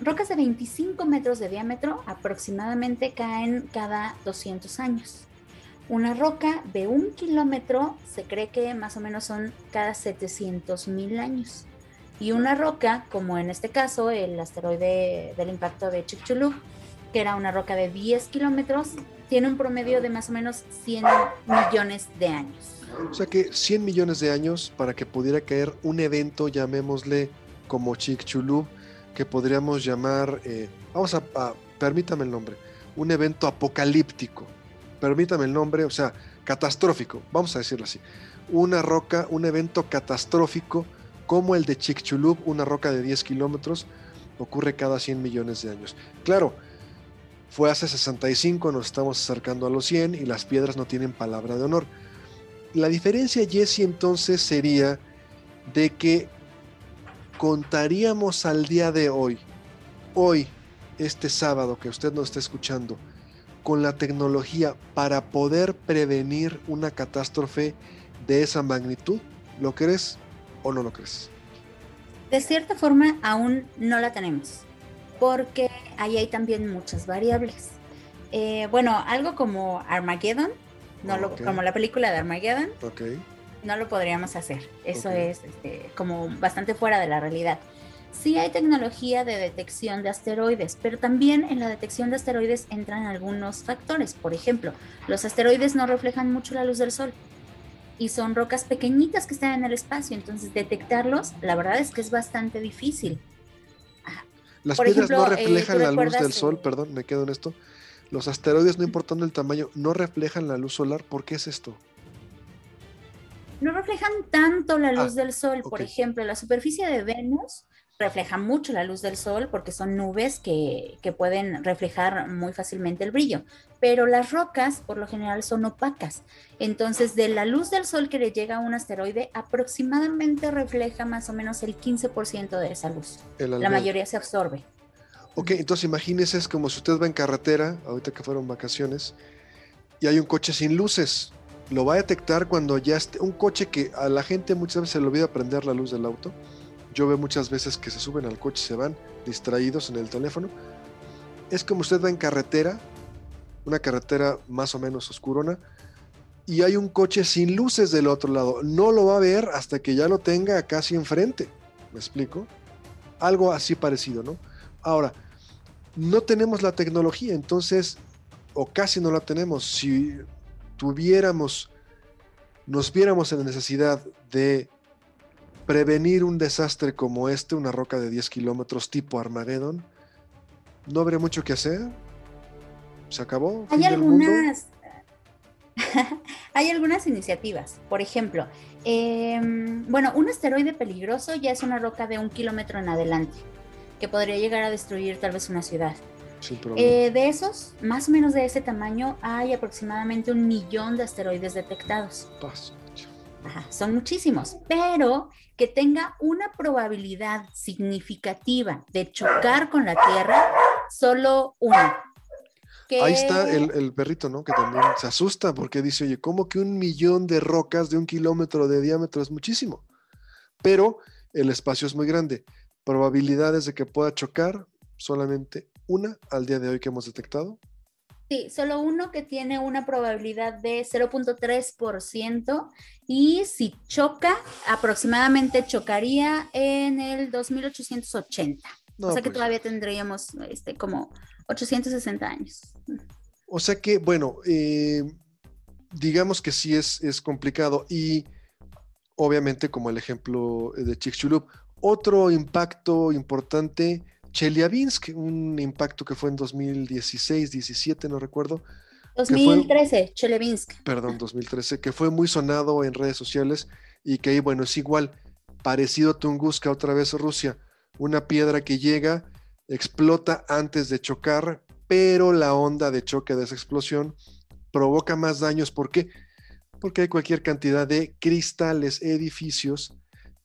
rocas de 25 metros de diámetro aproximadamente caen cada 200 años. Una roca de un kilómetro se cree que más o menos son cada 700 mil años y una roca, como en este caso el asteroide del impacto de Chicxulub, que era una roca de 10 kilómetros, tiene un promedio de más o menos 100 millones de años. O sea que 100 millones de años para que pudiera caer un evento, llamémosle como Chicxulub, que podríamos llamar, eh, vamos a, permítame el nombre, un evento apocalíptico. Permítame el nombre, o sea, catastrófico, vamos a decirlo así. Una roca, un evento catastrófico como el de Chicxulub, una roca de 10 kilómetros, ocurre cada 100 millones de años. Claro, fue hace 65, nos estamos acercando a los 100 y las piedras no tienen palabra de honor. La diferencia, Jesse, entonces sería de que contaríamos al día de hoy, hoy, este sábado que usted nos está escuchando, con la tecnología para poder prevenir una catástrofe de esa magnitud. ¿Lo crees? ¿O no lo crees? De cierta forma, aún no la tenemos, porque ahí hay también muchas variables. Eh, bueno, algo como Armageddon, no lo, como la película de Armageddon. No lo podríamos hacer. Eso es este, como bastante fuera de la realidad. Sí hay tecnología de detección de asteroides, pero también en la detección de asteroides entran algunos factores. Por ejemplo, los asteroides no reflejan mucho la luz del Sol y son rocas pequeñitas que están en el espacio, entonces detectarlos, la verdad es que es bastante difícil. Las piedras no eh, reflejan la luz del Sol, perdón, me quedo en esto. Los asteroides, no importando el tamaño, no reflejan la luz solar. ¿Por qué es esto? No reflejan tanto la luz ah, del Sol. Por ejemplo, la superficie de Venus refleja mucho la luz del sol porque son nubes que, pueden reflejar muy fácilmente el brillo, pero las rocas por lo general son opacas. Entonces, de la luz del sol que le llega a un asteroide, aproximadamente refleja más o menos el 15% de esa luz. La mayoría se absorbe. Ok, entonces imagínese, es como si usted va en carretera, ahorita que fueron vacaciones, y hay un coche sin luces. Lo va a detectar cuando ya esté un coche que a la gente muchas veces se le olvida prender la luz del auto yo veo muchas veces que se suben al coche y se van distraídos en el teléfono. Es como usted va en carretera, una carretera más o menos oscurona, y hay un coche sin luces del otro lado. No lo va a ver hasta que ya lo tenga casi enfrente. ¿Me explico? Algo así parecido, ¿no? Ahora, no tenemos la tecnología, entonces, o casi no la tenemos. Si tuviéramos, nos viéramos en la necesidad de prevenir un desastre como este, una roca de 10 kilómetros tipo Armageddon, no habría mucho que hacer. Se acabó. Hay algunas. Hay algunas iniciativas. Por ejemplo, em, bueno, un asteroide peligroso ya es una roca de un kilómetro en adelante, que podría llegar a destruir tal vez una ciudad. Eh, de esos, más o menos de ese tamaño, hay aproximadamente un millón de asteroides detectados. Son muchísimos, pero que tenga una probabilidad significativa de chocar con la Tierra, solo una. Ahí está el, perrito, ¿no? Que también se asusta porque dice, oye, ¿cómo que un millón de rocas de un kilómetro de diámetro es muchísimo? Pero el espacio es muy grande. Probabilidades de que pueda chocar, solamente una al día de hoy que hemos detectado. Sí, solo uno que tiene una probabilidad de 0.3% y si choca, aproximadamente chocaría en el 2880. o sea que pues. todavía tendríamos este, como 860 años. O sea que, bueno, eh, digamos que sí es, es complicado y obviamente como el ejemplo de Chicxulub, otro impacto importante Chelyabinsk, un impacto que fue en 2016, 17, no recuerdo. 2013, Chelyabinsk. Perdón, 2013, que fue muy sonado en redes sociales y que ahí, bueno, es igual, parecido a Tunguska, otra vez Rusia, una piedra que llega, explota antes de chocar, pero la onda de choque de esa explosión provoca más daños. ¿Por qué? Porque hay cualquier cantidad de cristales, edificios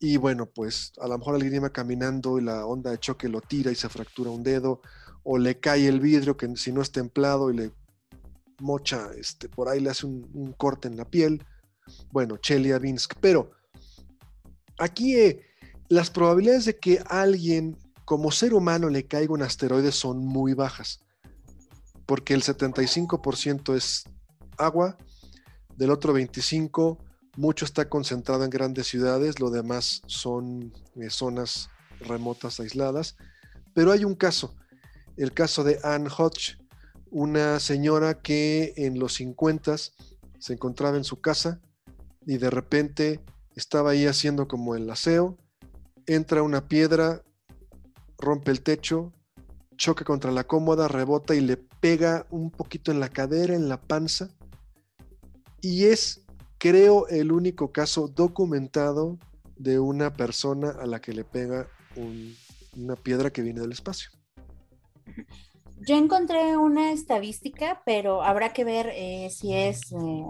y bueno, pues a lo mejor alguien iba caminando y la onda de choque lo tira y se fractura un dedo, o le cae el vidrio que si no es templado y le mocha, este, por ahí le hace un, corte en la piel. Bueno, Chelyabinsk. Pero aquí eh, las probabilidades de que alguien como ser humano le caiga un asteroide son muy bajas, porque el 75% es agua, del otro 25% mucho está concentrado en grandes ciudades, lo demás son eh, zonas remotas aisladas. Pero hay un caso, el caso de Anne Hodge, una señora que en los 50 se encontraba en su casa y de repente estaba ahí haciendo como el aseo, entra una piedra, rompe el techo, choca contra la cómoda, rebota y le pega un poquito en la cadera, en la panza. Y es creo, el único caso documentado de una persona a la que le pega una piedra que viene del espacio. Yo encontré una estadística, pero habrá que ver eh, si es, eh,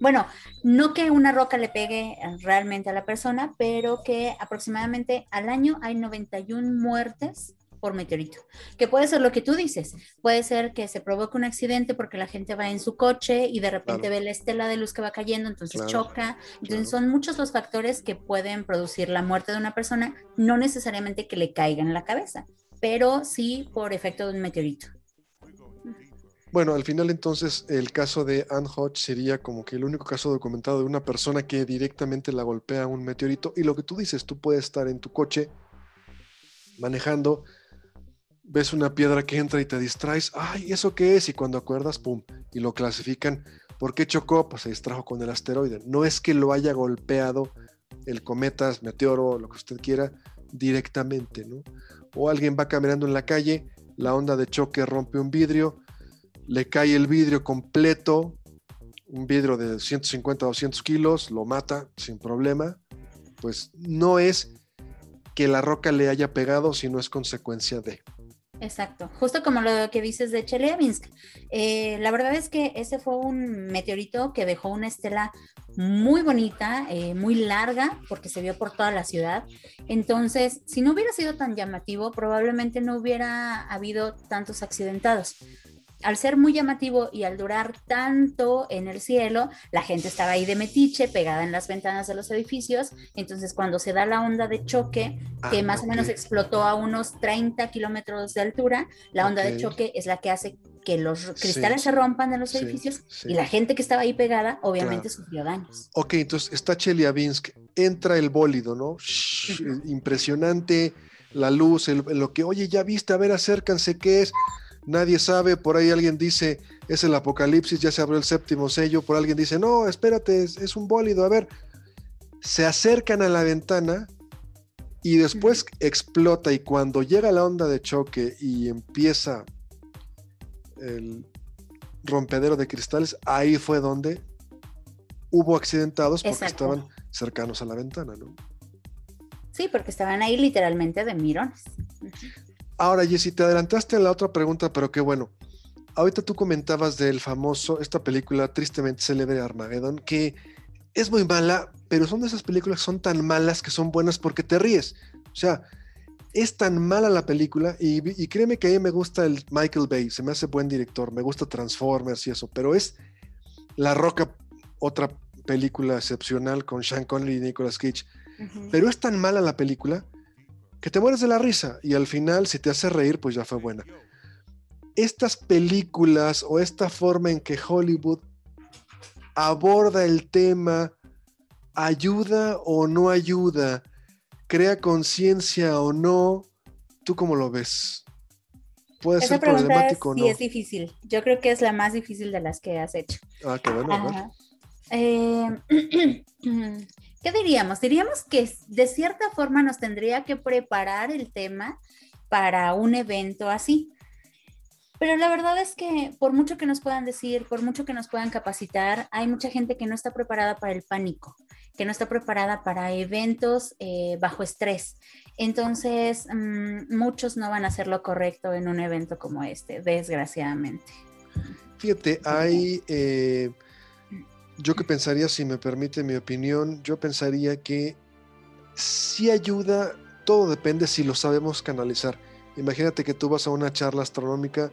bueno, no que una roca le pegue realmente a la persona, pero que aproximadamente al año hay 91 muertes por meteorito, que puede ser lo que tú dices, puede ser que se provoque un accidente porque la gente va en su coche y de repente ve la estela de luz que va cayendo, entonces choca, entonces son muchos los factores que pueden producir la muerte de una persona, no necesariamente que le caiga en la cabeza, pero sí por efecto de un meteorito. Bueno, al final entonces el caso de Anne Hodge sería como que el único caso documentado de una persona que directamente la golpea un meteorito. Y lo que tú dices, tú puedes estar en tu coche manejando, ves una piedra que entra y te distraes. Ay, ¿eso qué es? Y cuando acuerdas, pum, y lo clasifican. ¿Por qué chocó? Pues se distrajo con el asteroide. No es que lo haya golpeado el cometa, meteoro, lo que usted quiera, directamente, ¿no? O alguien va caminando en la calle, la onda de choque rompe un vidrio, le cae el vidrio completo, un vidrio de 150 o 200 kilos, lo mata sin problema, pues no es que la roca le haya pegado, sino es consecuencia de. Exacto, justo como lo que dices de Chelyabinsk. Eh, la verdad es que ese fue un meteorito que dejó una estela muy bonita, eh, muy larga, porque se vio por toda la ciudad. Entonces, si no hubiera sido tan llamativo, probablemente no hubiera habido tantos accidentados al ser muy llamativo y al durar tanto en el cielo, la gente estaba ahí de metiche, pegada en las ventanas de los edificios. Entonces, cuando se da la onda de choque, que ah, más o menos explotó a unos 30 kilómetros de altura, la onda de choque es la que hace que los cristales se rompan en los edificios y la gente que estaba ahí pegada, obviamente, sufrió daños. Ok, entonces está Chelyabinsk, entra el bólido, ¿no? Impresionante la luz, lo que, oye, ya viste, a ver, acércanse, ¿qué es? Nadie sabe, por ahí alguien dice, es el apocalipsis, ya se abrió el séptimo sello, por alguien dice, no, espérate, es, un bólido, a ver, se acercan a la ventana y después explota y cuando llega la onda de choque y empieza el rompedero de cristales, ahí fue donde hubo accidentados porque estaban cercanos a la ventana, ¿no? Sí, porque estaban ahí literalmente de mirones. Ahora, Jessy, te adelantaste a la otra pregunta, pero qué bueno. Ahorita tú comentabas del famoso, esta película tristemente célebre Armageddon, que es muy mala, pero son de esas películas que son tan malas que son buenas porque te ríes. O sea, es tan mala la película y, créeme que a mí me gusta el Michael Bay, se me hace buen director, me gusta Transformers y eso, pero es La Roca, otra película excepcional con Sean Connery y Nicolas Cage. Pero es tan mala la película que te mueres de la risa y al final si te hace reír pues ya fue buena. Estas películas o esta forma en que Hollywood aborda el tema ayuda o no ayuda, crea conciencia o no, ¿tú cómo lo ves? Puede ser problemático o no. Sí, es difícil. Yo creo que es la más difícil de las que has hecho. Ah, qué bueno. Eh, ¿Qué diríamos? Diríamos que de cierta forma nos tendría que preparar el tema para un evento así. Pero la verdad es que por mucho que nos puedan decir, por mucho que nos puedan capacitar, hay mucha gente que no está preparada para el pánico, que no está preparada para eventos eh, bajo estrés. Entonces, mm, muchos no van a hacer lo correcto en un evento como este, desgraciadamente. Fíjate, hay... Eh, yo que pensaría, si me permite mi opinión, yo pensaría que si ayuda, todo depende si lo sabemos canalizar. Imagínate que tú vas a una charla astronómica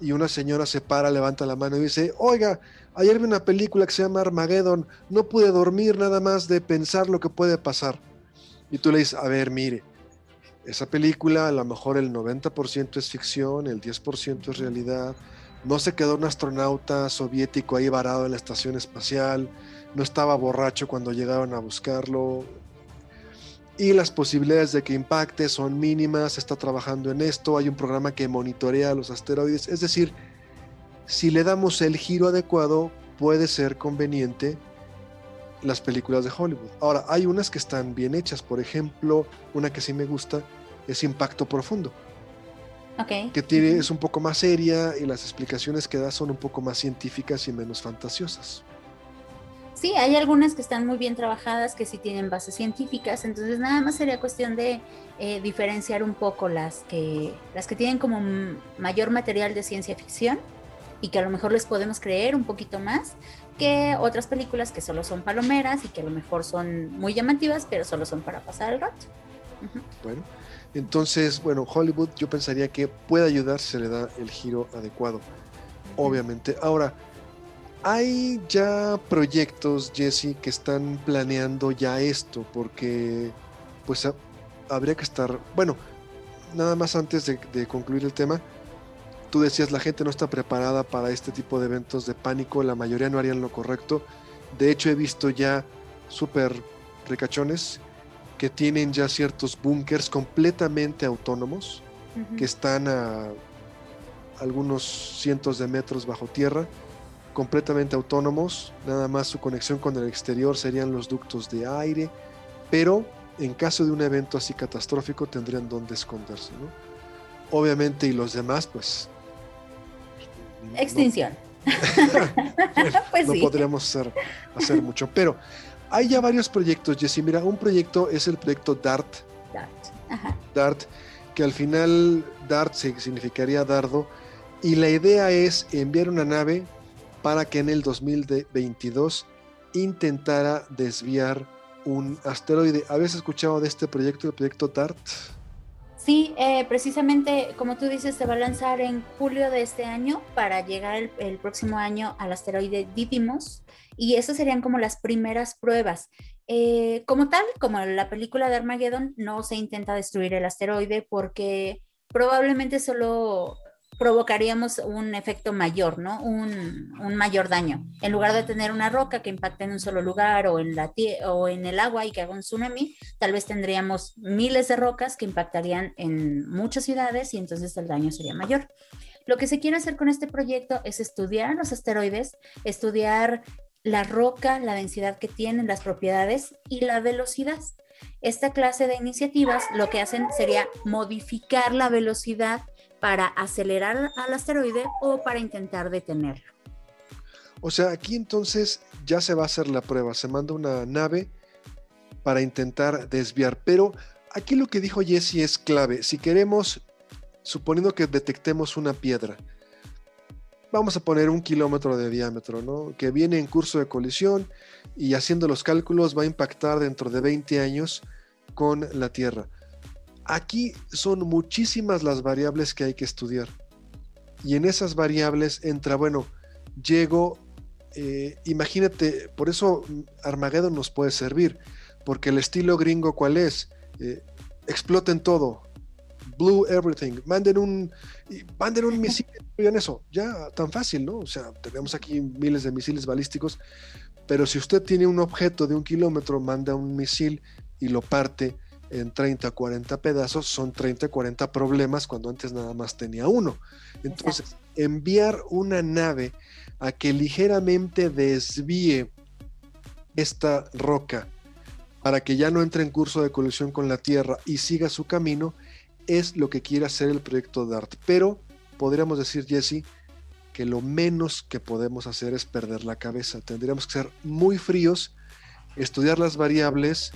y una señora se para, levanta la mano y dice, oiga, ayer vi una película que se llama Armageddon, no pude dormir nada más de pensar lo que puede pasar. Y tú le dices, a ver, mire, esa película a lo mejor el 90% es ficción, el 10% es realidad, no se quedó un astronauta soviético ahí varado en la estación espacial, no estaba borracho cuando llegaron a buscarlo. Y las posibilidades de que impacte son mínimas, está trabajando en esto, hay un programa que monitorea los asteroides, es decir, si le damos el giro adecuado, puede ser conveniente las películas de Hollywood. Ahora, hay unas que están bien hechas, por ejemplo, una que sí me gusta es Impacto Profundo que tiene, es un poco más seria y las explicaciones que da son un poco más científicas y menos fantasiosas. Sí, hay algunas que están muy bien trabajadas, que sí tienen bases científicas, entonces nada más sería cuestión de eh, diferenciar un poco las que, las que tienen como mayor material de ciencia ficción y que a lo mejor les podemos creer un poquito más que otras películas que solo son palomeras y que a lo mejor son muy llamativas, pero solo son para pasar el rato. Bueno, entonces, bueno, Hollywood yo pensaría que puede ayudar si se le da el giro adecuado, obviamente. Ahora, hay ya proyectos, Jesse, que están planeando ya esto, porque pues habría que estar, bueno, nada más antes de, concluir el tema, Tú decías, la gente no está preparada para este tipo de eventos de pánico, la mayoría no harían lo correcto. De hecho, he visto ya súper ricachones que tienen ya ciertos búnkers completamente autónomos, que están a algunos cientos de metros bajo tierra, completamente autónomos, nada más su conexión con el exterior serían los ductos de aire, pero en caso de un evento así catastrófico tendrían donde esconderse, ¿no? Obviamente, y los demás, pues... Extinción. No, pues no podríamos hacer, hacer mucho, pero hay ya varios proyectos, Jessy. Mira, un proyecto es el proyecto DART. DART. DART, que al final DART significaría dardo. Y la idea es enviar una nave para que en el 2022 intentara desviar un asteroide. ¿Habías escuchado de este proyecto, el proyecto DART? Sí, eh, precisamente como tú dices, se va a lanzar en julio de este año para llegar el, próximo año al asteroide Didymos y esas serían como las primeras pruebas. Eh, como tal, como la película de Armageddon, no se intenta destruir el asteroide porque probablemente solo provocaríamos un efecto mayor, ¿no? Un, mayor daño. En lugar de tener una roca que impacte en un solo lugar o en, la o en el agua y que haga un tsunami, tal vez tendríamos miles de rocas que impactarían en muchas ciudades y entonces el daño sería mayor. Lo que se quiere hacer con este proyecto es estudiar los asteroides, estudiar la roca, la densidad que tienen, las propiedades y la velocidad. Esta clase de iniciativas lo que hacen sería modificar la velocidad para acelerar al asteroide o para intentar detenerlo. O sea, aquí entonces ya se va a hacer la prueba, se manda una nave para intentar desviar, pero aquí lo que dijo Jesse es clave. Si queremos, suponiendo que detectemos una piedra, vamos a poner un kilómetro de diámetro, ¿no? Que viene en curso de colisión y haciendo los cálculos va a impactar dentro de 20 años con la Tierra. Aquí son muchísimas las variables que hay que estudiar. Y en esas variables entra, bueno, llego, eh, imagínate, por eso Armageddon nos puede servir, porque el estilo gringo, ¿cuál es? Eh, exploten todo, blue everything, manden un, manden un misil, oigan eso, ya tan fácil, ¿no? O sea, tenemos aquí miles de misiles balísticos, pero si usted tiene un objeto de un kilómetro, manda un misil y lo parte en 30 o 40 pedazos, son 30 o 40 problemas cuando antes nada más tenía uno. Entonces, enviar una nave a que ligeramente desvíe esta roca para que ya no entre en curso de colisión con la Tierra y siga su camino, es lo que quiere hacer el proyecto DART. Pero podríamos decir, Jesse, que lo menos que podemos hacer es perder la cabeza. Tendríamos que ser muy fríos, estudiar las variables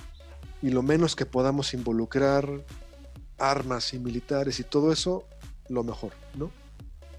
y lo menos que podamos involucrar armas y militares y todo eso, lo mejor, ¿no?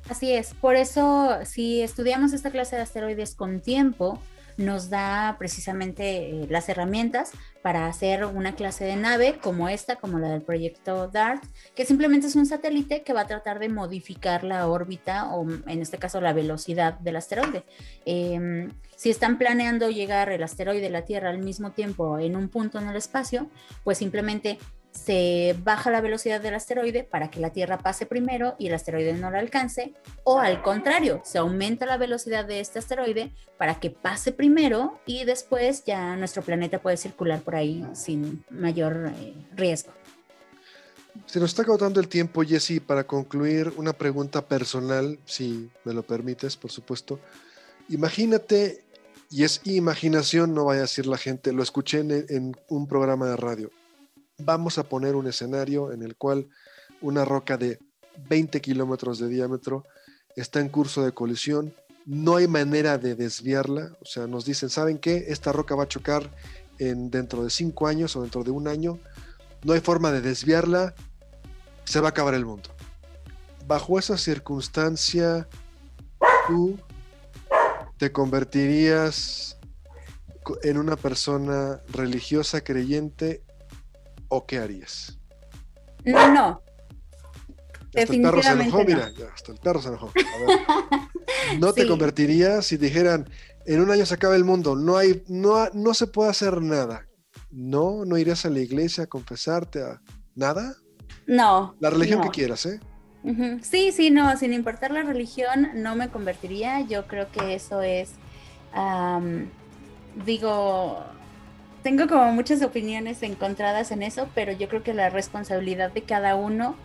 Así es, por eso si estudiamos esta clase de asteroides con tiempo, nos da precisamente eh, las herramientas para hacer una clase de nave como esta, como la del proyecto DART, que simplemente es un satélite que va a tratar de modificar la órbita o en este caso la velocidad del asteroide. Em, si están planeando llegar el asteroide a la Tierra al mismo tiempo en un punto en el espacio, pues simplemente se baja la velocidad del asteroide para que la Tierra pase primero y el asteroide no la alcance, o al contrario, se aumenta la velocidad de este asteroide para que pase primero y después ya nuestro planeta puede circular por ahí sin mayor eh, riesgo. Se nos está agotando el tiempo, Jesse, para concluir una pregunta personal, si me lo permites, por supuesto. Imagínate, y es imaginación, no vaya a decir la gente, lo escuché en un programa de radio vamos a poner un escenario en el cual una roca de 20 kilómetros de diámetro está en curso de colisión, no hay manera de desviarla, o sea, nos dicen, ¿saben qué? Esta roca va a chocar en, dentro de 5 años o dentro de un año, no hay forma de desviarla, se va a acabar el mundo. Bajo esa circunstancia, tú te convertirías en una persona religiosa creyente o qué harías? No, no. Hasta el perro se enojó, mira, hasta el perro se enojó. ¿No te convertirías si dijeran, en un año se acaba el mundo, no, hay, no, no se puede hacer nada? ¿No? ¿No irías a la iglesia a confesarte a nada? No. La religión que quieras, ¿eh? Sí, sí, no, sin importar la religión, no me convertiría. Yo creo que eso es, digo, tengo como muchas opiniones encontradas en eso, pero yo creo que la responsabilidad de cada uno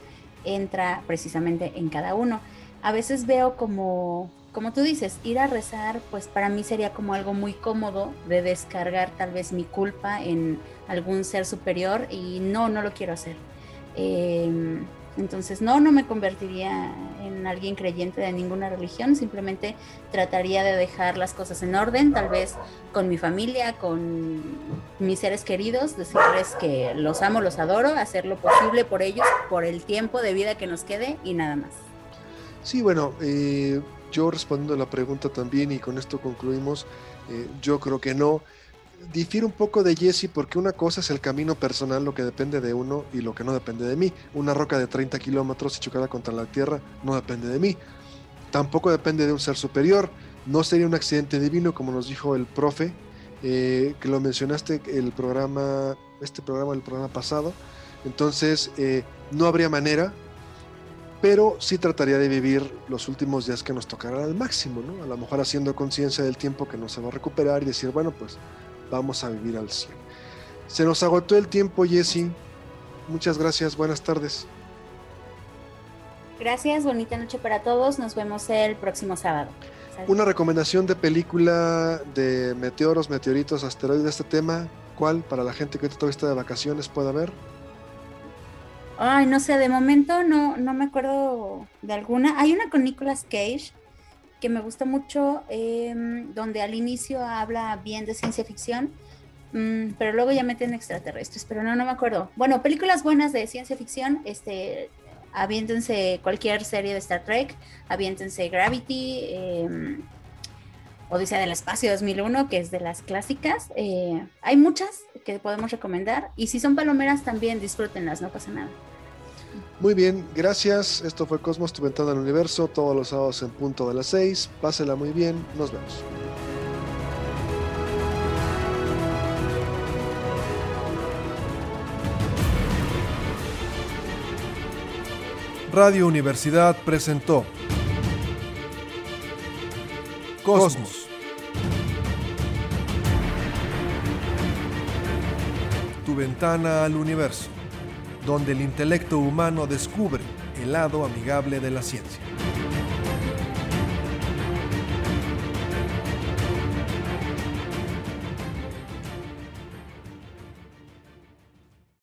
entra precisamente en cada uno. A veces veo como, como tú dices, ir a rezar, pues para mí sería como algo muy cómodo de descargar tal vez mi culpa en algún ser superior y no, no lo quiero hacer. Eh, entonces, no, no me convertiría en alguien creyente de ninguna religión, simplemente trataría de dejar las cosas en orden, tal vez con mi familia, con mis seres queridos, decirles que los amo, los adoro, hacer lo posible por ellos, por el tiempo de vida que nos quede y nada más. Sí, bueno, eh, yo respondiendo a la pregunta también y con esto concluimos, eh, yo creo que no difiere un poco de Jesse porque una cosa es el camino personal, lo que depende de uno y lo que no depende de mí. Una roca de 30 kilómetros y chocada contra la tierra no depende de mí. Tampoco depende de un ser superior. No sería un accidente divino, como nos dijo el profe, eh, que lo mencionaste el programa, este programa, el programa pasado. Entonces, eh, no habría manera, pero sí trataría de vivir los últimos días que nos tocarán al máximo, ¿no? A lo mejor haciendo conciencia del tiempo que no se va a recuperar y decir, bueno, pues vamos a vivir al 100. Se nos agotó el tiempo, Jesse. Muchas gracias, buenas tardes. Gracias, bonita noche para todos. Nos vemos el próximo sábado. Una recomendación de película de meteoros, meteoritos, asteroides de este tema. ¿Cuál para la gente que todavía está de vacaciones pueda ver? Ay, no sé, de momento no, no me acuerdo de alguna. Hay una con Nicolas Cage que me gusta mucho, em, donde al inicio habla bien de ciencia ficción, mm, pero luego ya meten extraterrestres, pero no, no me acuerdo. Bueno, películas buenas de ciencia ficción, este, aviéntense cualquier serie de Star Trek, aviéntense Gravity, eh, Odisea del Espacio 2001, que es de las clásicas. Eh, hay muchas que podemos recomendar y si son palomeras también disfrútenlas, no pasa nada. Muy bien, gracias. Esto fue Cosmos, tu ventana al universo, todos los sábados en punto de las 6. Pásela muy bien, nos vemos. Radio Universidad presentó Cosmos. Tu ventana al universo donde el intelecto humano descubre el lado amigable de la ciencia.